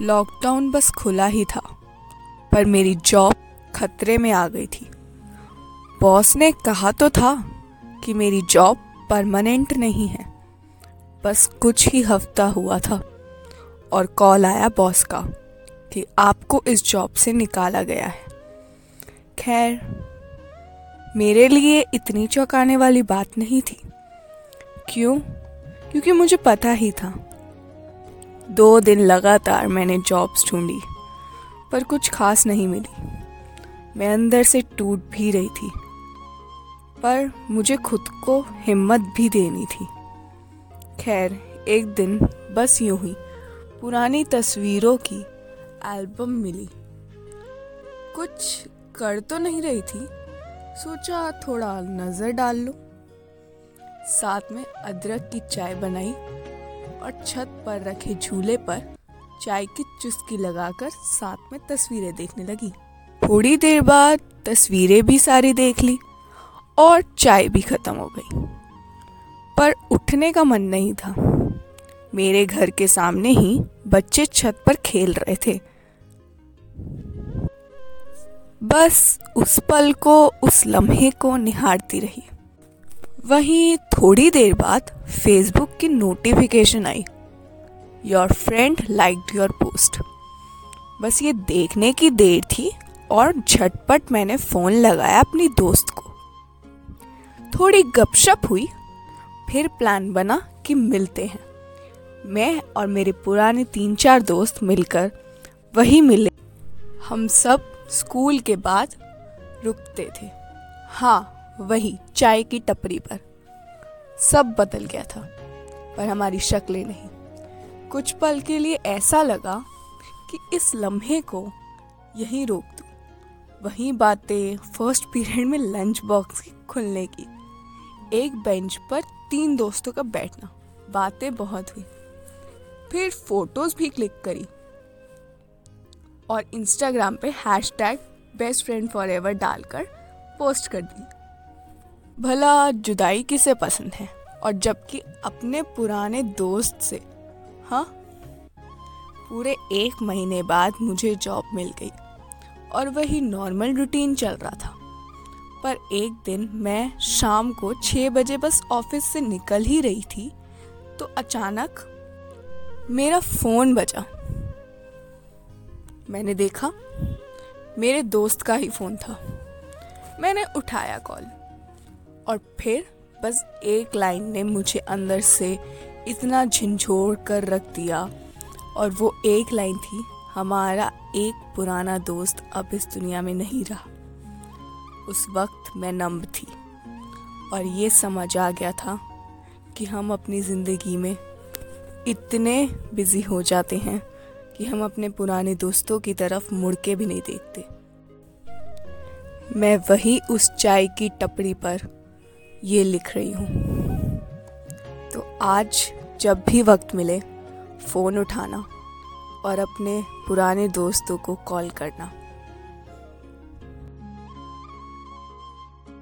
Lockdown बस खुला ही था, पर मेरी जॉब खतरे में आ गई थी। बॉस ने कहा तो था कि मेरी जॉब परमानेंट नहीं है, बस कुछ ही हफ़्ता हुआ था और कॉल आया बॉस का कि आपको इस जॉब से निकाला गया है। खैर, मेरे लिए इतनी चौंकाने वाली बात नहीं थी। क्यों? क्योंकि मुझे पता ही था दो दिन लगातार मैंने जॉब्स ढूंढी, पर कुछ खास नहीं मिली। मैं अंदर से टूट भी रही थी, पर मुझे खुद को हिम्मत भी देनी थी। खैर, एक दिन बस यूँ ही पुरानी तस्वीरों की एल्बम मिली। कुछ कर तो नहीं रही थी, सोचा थोड़ा नज़र डाल लो। साथ में अदरक की चाय बनाई और छत पर रखे झूले पर चाय की चुस्की लगाकर साथ में तस्वीरें देखने लगी। थोड़ी देर बाद तस्वीरें भी सारी देख ली और चाय भी खत्म हो गई। पर उठने का मन नहीं था। मेरे घर के सामने ही बच्चे छत पर खेल रहे थे। बस उस पल को उस लम्हे को निहारती रही। वहीं थोड़ी देर बाद फेसबुक की notification I. Your friend like your post बस ये देखने की देर थी और झटपट मैंने फ़ोन लगाया अपनी दोस्त को। थोड़ी गपशप हुई, फिर प्लान बना कि मिलते हैं। मैं और मेरे पुराने तीन चार दोस्त मिलकर वही मिले। हम सब स्कूल के बाद रुकते थे। हाँ वही चाय की टपरी पर। सब बदल गया था, पर हमारी शक्लें नहीं। कुछ पल के लिए ऐसा लगा कि इस लम्हे को यहीं रोक दूँ। वही बातें फ़र्स्ट पीरियड में लंच बॉक्स की खुलने की। एक बेंच पर तीन दोस्तों का बैठना, बातें बहुत हुई। फिर फ़ोटोज़ भी क्लिक करी। और इंस्टाग्राम पे hashtag best friend forever डालकर पोस्ट कर दी। भला जुदाई किसे पसंद है? और जबकि अपने पुराने दोस्त से हाँ? पूरे एक महीने बाद मुझे जॉब मिल गई और वही नॉर्मल रूटीन चल रहा था। पर एक दिन मैं शाम को छः बजे बस ऑफ़िस से निकल ही रही थी तो अचानक मेरा फ़ोन बजा। मैंने देखा, मेरे दोस्त का ही फ़ोन था। मैंने उठाया कॉल और फिर बस एक लाइन ने मुझे अंदर से इतना झिझोड़ कर रख दिया। और वो एक लाइन थी, हमारा एक पुराना दोस्त अब इस दुनिया में नहीं रहा। उस वक्त मैं नम्ब थी और ये समझ आ गया था कि हम अपनी ज़िंदगी में इतने बिज़ी हो जाते हैं कि हम अपने पुराने दोस्तों की तरफ़ मुड़ के भी नहीं देखते। मैं वही उस चाय की टपरी पर ये लिख रही हूँ। तो आज जब भी वक्त मिले, फ़ोन उठाना और अपने पुराने दोस्तों को कॉल करना।